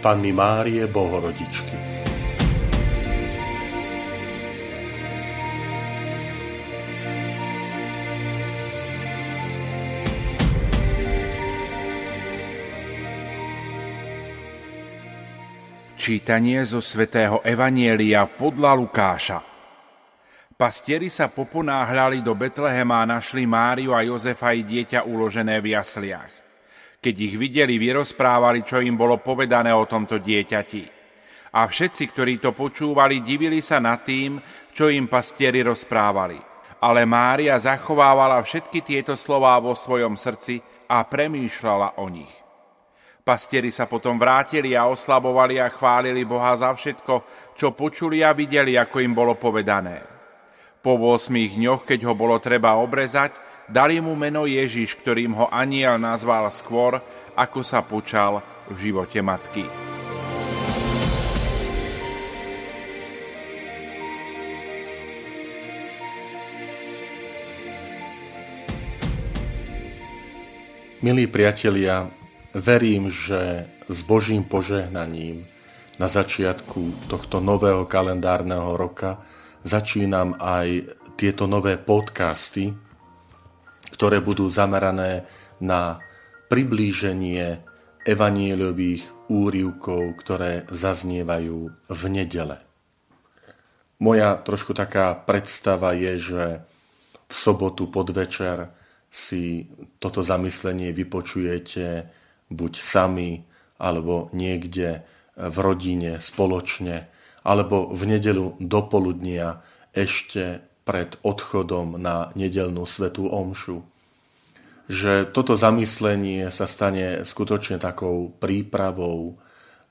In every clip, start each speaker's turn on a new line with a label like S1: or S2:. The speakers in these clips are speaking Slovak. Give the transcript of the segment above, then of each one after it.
S1: Panny Márie Bohorodičky.
S2: Čítanie zo svätého Evanielia podľa Lukáša. Pastieri sa poponáhľali do Betlehema a našli Máriu a Jozefa i dieťa uložené v jasliach. Keď ich videli, vyrozprávali, čo im bolo povedané o tomto dieťati. A všetci, ktorí to počúvali, divili sa nad tým, čo im pastieri rozprávali. Ale Mária zachovávala všetky tieto slová vo svojom srdci a premýšľala o nich. Pastieri sa potom vrátili a oslabovali a chválili Boha za všetko, čo počuli a videli, ako im bolo povedané. Po 8 dňoch, keď ho bolo treba obrezať, Dali mu meno Ježiš, ktorým ho aniel nazval skôr, ako sa počal v živote matky.
S1: Milí priatelia, verím, že s Božím požehnaním na začiatku tohto nového kalendárneho roka začínam aj tieto nové podcasty, ktoré budú zamerané na priblíženie evaníliových úrivkov, ktoré zaznievajú v nedele. Moja trošku taká predstava je, že v sobotu podvečer si toto zamyslenie vypočujete buď sami, alebo niekde v rodine spoločne, alebo v nedelu do poludnia ešte pred odchodom na nedelnú svetú omšu že toto zamyslenie sa stane skutočne takou prípravou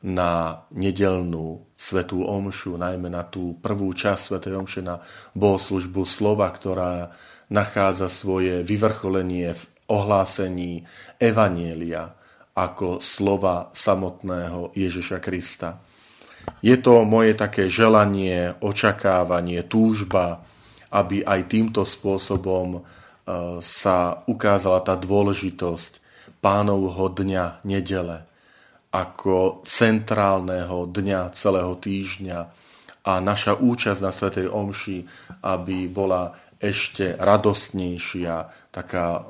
S1: na nedelnú svetú omšu, najmä na tú prvú časť svetej omše, na bohoslužbu slova, ktorá nachádza svoje vyvrcholenie v ohlásení Evanielia ako slova samotného Ježiša Krista. Je to moje také želanie, očakávanie, túžba, aby aj týmto spôsobom sa ukázala tá dôležitosť pánovho dňa nedele ako centrálneho dňa celého týždňa a naša účasť na Svetej Omši, aby bola ešte radostnejšia, taká e,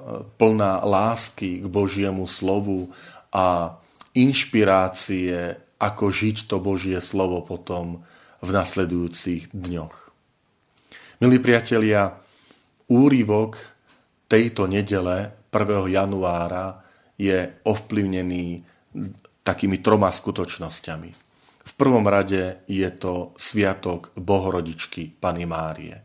S1: plná lásky k Božiemu slovu a inšpirácie, ako žiť to Božie slovo potom v nasledujúcich dňoch. Milí priatelia, úrivok tejto nedele 1. januára je ovplyvnený takými troma skutočnosťami. V prvom rade je to sviatok Bohorodičky Pany Márie.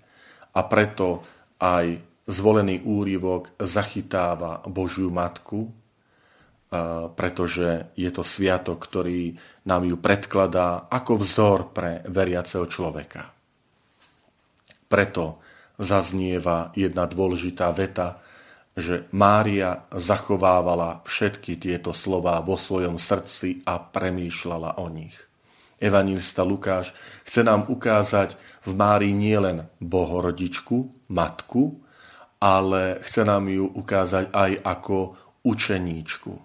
S1: A preto aj zvolený úrivok zachytáva Božiu Matku, pretože je to sviatok, ktorý nám ju predkladá ako vzor pre veriaceho človeka. Preto zaznieva jedna dôležitá veta, že Mária zachovávala všetky tieto slová vo svojom srdci a premýšľala o nich. Evangelista Lukáš chce nám ukázať v Márii nielen bohorodičku, matku, ale chce nám ju ukázať aj ako učeníčku.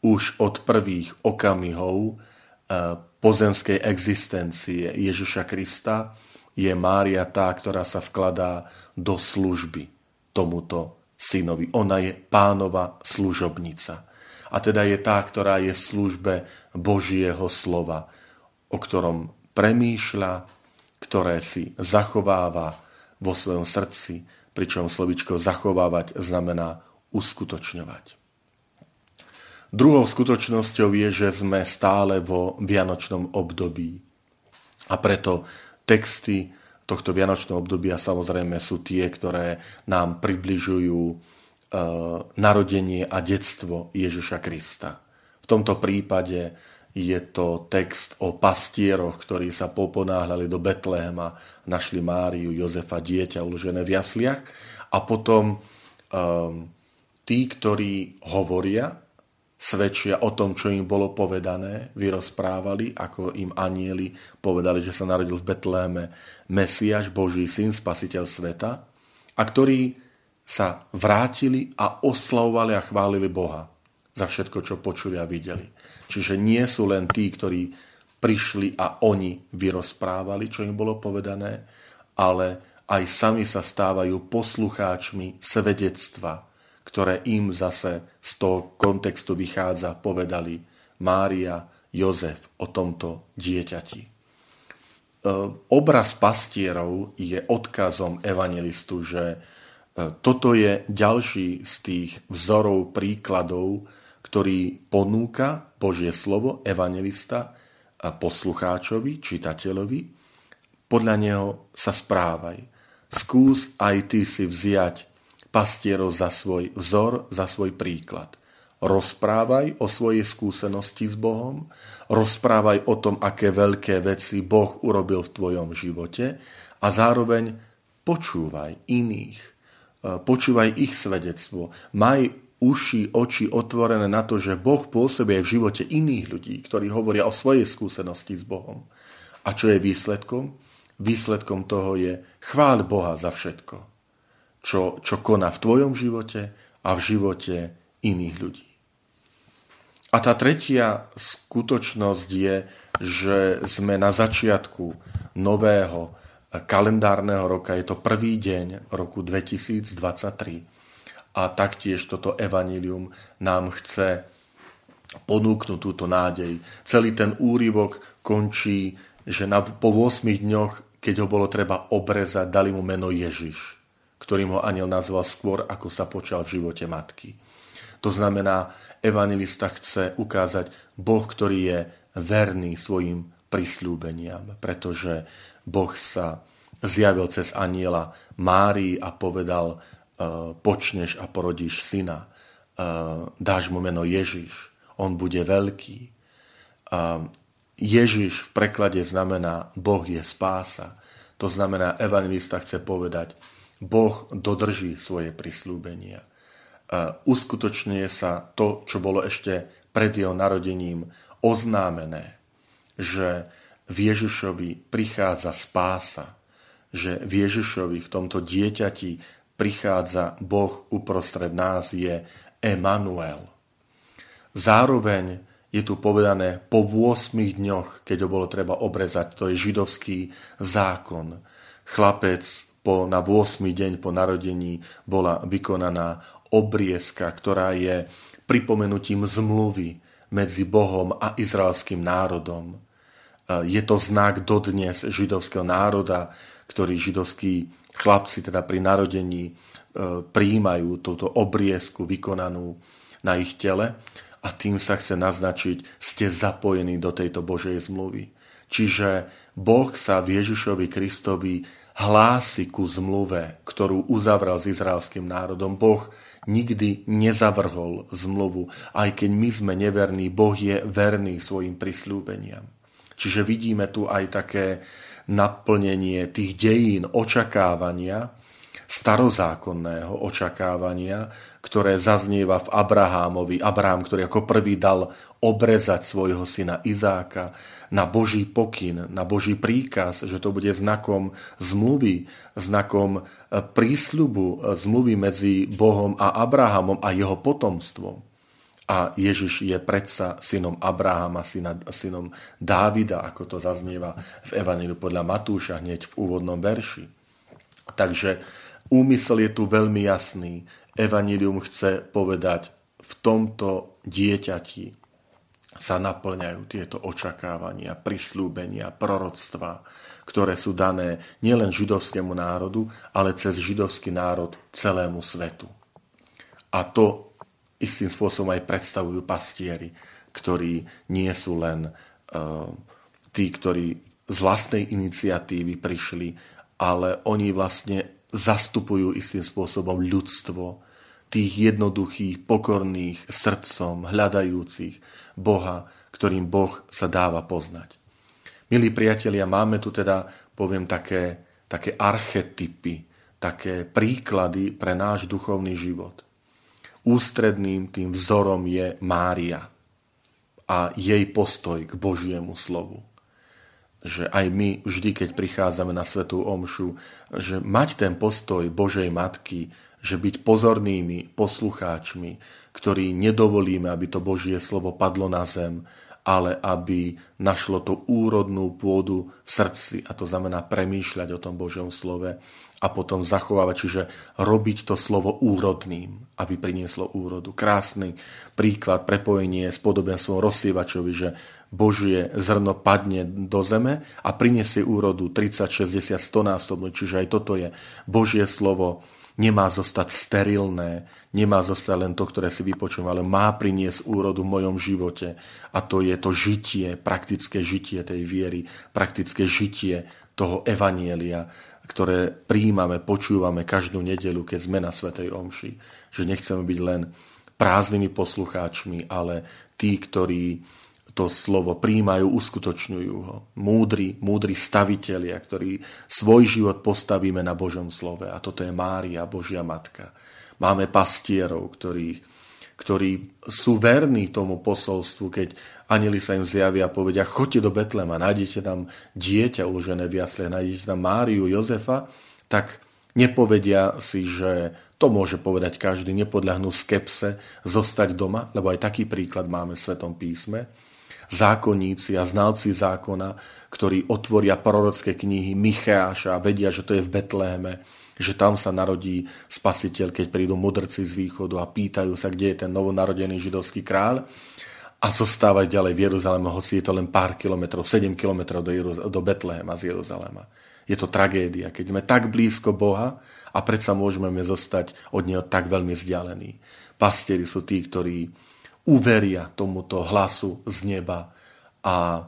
S1: Už od prvých okamihov eh, pozemskej existencie Ježiša Krista je Mária tá, ktorá sa vkladá do služby tomuto synovi. Ona je pánova služobnica. A teda je tá, ktorá je v službe Božieho slova, o ktorom premýšľa, ktoré si zachováva vo svojom srdci, pričom slovičko zachovávať znamená uskutočňovať. Druhou skutočnosťou je, že sme stále vo vianočnom období. A preto texty tohto vianočného obdobia samozrejme sú tie, ktoré nám približujú e, narodenie a detstvo Ježiša Krista. V tomto prípade je to text o pastieroch, ktorí sa poponáhľali do Betlehema, našli Máriu, Jozefa, dieťa uložené v jasliach. A potom um, tí, ktorí hovoria, svedčia o tom, čo im bolo povedané, vyrozprávali, ako im anieli povedali, že sa narodil v Betléme Mesiáš, Boží syn, spasiteľ sveta, a ktorí sa vrátili a oslavovali a chválili Boha za všetko, čo počuli a videli. Čiže nie sú len tí, ktorí prišli a oni vyrozprávali, čo im bolo povedané, ale aj sami sa stávajú poslucháčmi svedectva, ktoré im zase z toho kontextu vychádza, povedali Mária, Jozef o tomto dieťati. E, obraz pastierov je odkazom evangelistu, že e, toto je ďalší z tých vzorov, príkladov, ktorý ponúka Božie slovo evangelista poslucháčovi, čitateľovi. Podľa neho sa správaj. Skús aj ty si vziať pastierov za svoj vzor, za svoj príklad. Rozprávaj o svojej skúsenosti s Bohom, rozprávaj o tom, aké veľké veci Boh urobil v tvojom živote a zároveň počúvaj iných, počúvaj ich svedectvo, maj uši, oči otvorené na to, že Boh pôsobí aj v živote iných ľudí, ktorí hovoria o svojej skúsenosti s Bohom. A čo je výsledkom? Výsledkom toho je chváľ Boha za všetko, čo, čo koná v tvojom živote a v živote iných ľudí. A tá tretia skutočnosť je, že sme na začiatku nového kalendárneho roka, je to prvý deň roku 2023 a taktiež toto evanílium nám chce ponúknuť túto nádej. Celý ten úryvok končí, že na, po 8 dňoch, keď ho bolo treba obrezať, dali mu meno Ježiš, ktorým ho aniel nazval skôr, ako sa počal v živote matky. To znamená, evangelista chce ukázať Boh, ktorý je verný svojim prislúbeniam, pretože Boh sa zjavil cez aniela Márii a povedal, Eh, počneš a porodíš syna, eh, dáš mu meno Ježiš, on bude veľký. Ježiš v preklade znamená Boh je spása. To znamená, evangelista chce povedať, Boh dodrží svoje prislúbenia. Uskutočňuje sa to, čo bolo ešte pred jeho narodením oznámené, že v Ježišovi prichádza spása, že v Ježišovi, v tomto dieťati prichádza Boh uprostred nás, je Emanuel. Zároveň je tu povedané po 8 dňoch, keď ho bolo treba obrezať, to je židovský zákon. Chlapec po, na 8 deň po narodení bola vykonaná obriezka, ktorá je pripomenutím zmluvy medzi Bohom a izraelským národom. Je to znak dodnes židovského národa, ktorý židovský chlapci teda pri narodení e, príjmajú túto obriezku vykonanú na ich tele a tým sa chce naznačiť, ste zapojení do tejto Božej zmluvy. Čiže Boh sa v Ježišovi Kristovi hlási ku zmluve, ktorú uzavrel s izraelským národom. Boh nikdy nezavrhol zmluvu. Aj keď my sme neverní, Boh je verný svojim prislúbeniam. Čiže vidíme tu aj také naplnenie tých dejín očakávania, starozákonného očakávania, ktoré zaznieva v Abrahámovi. Abraham, ktorý ako prvý dal obrezať svojho syna Izáka na Boží pokyn, na Boží príkaz, že to bude znakom zmluvy, znakom e, prísľubu e, zmluvy medzi Bohom a Abrahamom a jeho potomstvom. A Ježiš je predsa synom Abrahama, syna, synom Dávida, ako to zaznieva v Evangeliu podľa Matúša hneď v úvodnom verši. Takže úmysel je tu veľmi jasný. Evangelium chce povedať, v tomto dieťati sa naplňajú tieto očakávania, prislúbenia, proroctva, ktoré sú dané nielen židovskému národu, ale cez židovský národ celému svetu. A to istým spôsobom aj predstavujú pastieri, ktorí nie sú len uh, tí, ktorí z vlastnej iniciatívy prišli, ale oni vlastne zastupujú istým spôsobom ľudstvo, tých jednoduchých, pokorných srdcom, hľadajúcich Boha, ktorým Boh sa dáva poznať. Milí priatelia, máme tu teda, poviem, také, také archetypy, také príklady pre náš duchovný život. Ústredným tým vzorom je Mária a jej postoj k Božiemu slovu. Že aj my vždy, keď prichádzame na Svetú Omšu, že mať ten postoj Božej Matky, že byť pozornými poslucháčmi, ktorí nedovolíme, aby to Božie slovo padlo na zem, ale aby našlo to úrodnú pôdu v srdci, a to znamená premýšľať o tom Božom slove a potom zachovávať, čiže robiť to slovo úrodným, aby prinieslo úrodu. Krásny príklad, prepojenie s podobenstvom rozsievačovi, že Božie zrno padne do zeme a priniesie úrodu 30, 60, 100 násobne, čiže aj toto je Božie slovo nemá zostať sterilné, nemá zostať len to, ktoré si vypočujem, ale má priniesť úrodu v mojom živote. A to je to žitie, praktické žitie tej viery, praktické žitie toho evanielia, ktoré príjmame, počúvame každú nedelu, keď sme na Svetej Omši. Že nechceme byť len prázdnymi poslucháčmi, ale tí, ktorí to slovo príjmajú, uskutočňujú ho. Múdri, múdri stavitelia, ktorí svoj život postavíme na Božom slove. A toto je Mária, Božia Matka. Máme pastierov, ktorí, ktorí sú verní tomu posolstvu, keď anili sa im zjavia a povedia, choďte do Betlema, nájdete tam dieťa uložené v jasle, nájdete tam Máriu, Jozefa, tak nepovedia si, že to môže povedať každý, nepodľahnú skepse, zostať doma, lebo aj taký príklad máme v Svetom písme zákonníci a znalci zákona, ktorí otvoria prorocké knihy Micháša a vedia, že to je v Betléme, že tam sa narodí spasiteľ, keď prídu mudrci z východu a pýtajú sa, kde je ten novonarodený židovský kráľ a zostávajú ďalej v Jeruzaleme, hoci je to len pár kilometrov, 7 kilometrov do, Jeruz- do Betléma z Jeruzalema. Je to tragédia, keď sme tak blízko Boha a predsa môžeme zostať od Neho tak veľmi vzdialení. Pastieri sú tí, ktorí uveria tomuto hlasu z neba a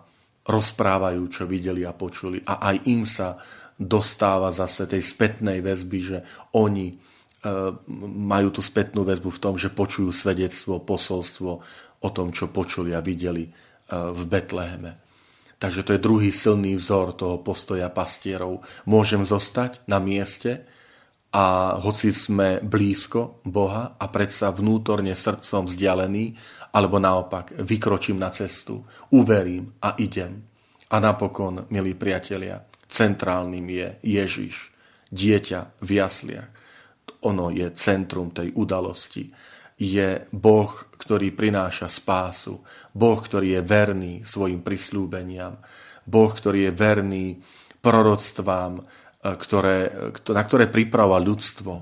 S1: rozprávajú, čo videli a počuli. A aj im sa dostáva zase tej spätnej väzby, že oni e, majú tú spätnú väzbu v tom, že počujú svedectvo, posolstvo o tom, čo počuli a videli e, v Betleheme. Takže to je druhý silný vzor toho postoja pastierov. Môžem zostať na mieste, a hoci sme blízko Boha a predsa vnútorne srdcom vzdialený, alebo naopak vykročím na cestu, uverím a idem. A napokon, milí priatelia, centrálnym je Ježiš, dieťa v jasliach. Ono je centrum tej udalosti. Je Boh, ktorý prináša spásu. Boh, ktorý je verný svojim prislúbeniam. Boh, ktorý je verný proroctvám, ktoré, na ktoré priprava ľudstvo.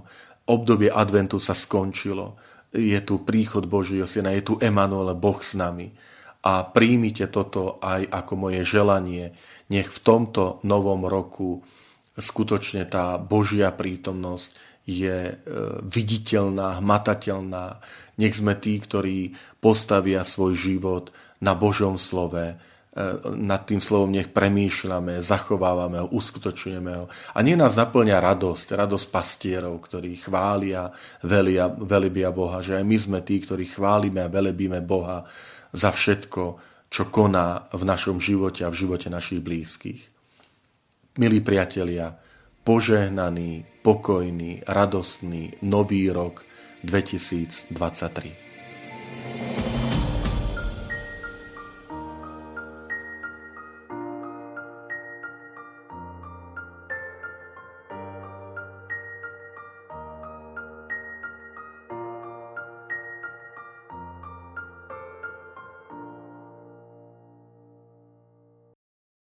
S1: Obdobie adventu sa skončilo. Je tu príchod Božieho Syna, je tu Emanuele, Boh s nami. A príjmite toto aj ako moje želanie. Nech v tomto novom roku skutočne tá Božia prítomnosť je e, viditeľná, hmatateľná. Nech sme tí, ktorí postavia svoj život na Božom slove, nad tým slovom nech premýšľame, zachovávame ho, uskutočňujeme ho. A nie nás naplňa radosť, radosť pastierov, ktorí chvália, velia, velebia Boha, že aj my sme tí, ktorí chválime a velebíme Boha za všetko, čo koná v našom živote a v živote našich blízkych. Milí priatelia, požehnaný, pokojný, radostný nový rok 2023.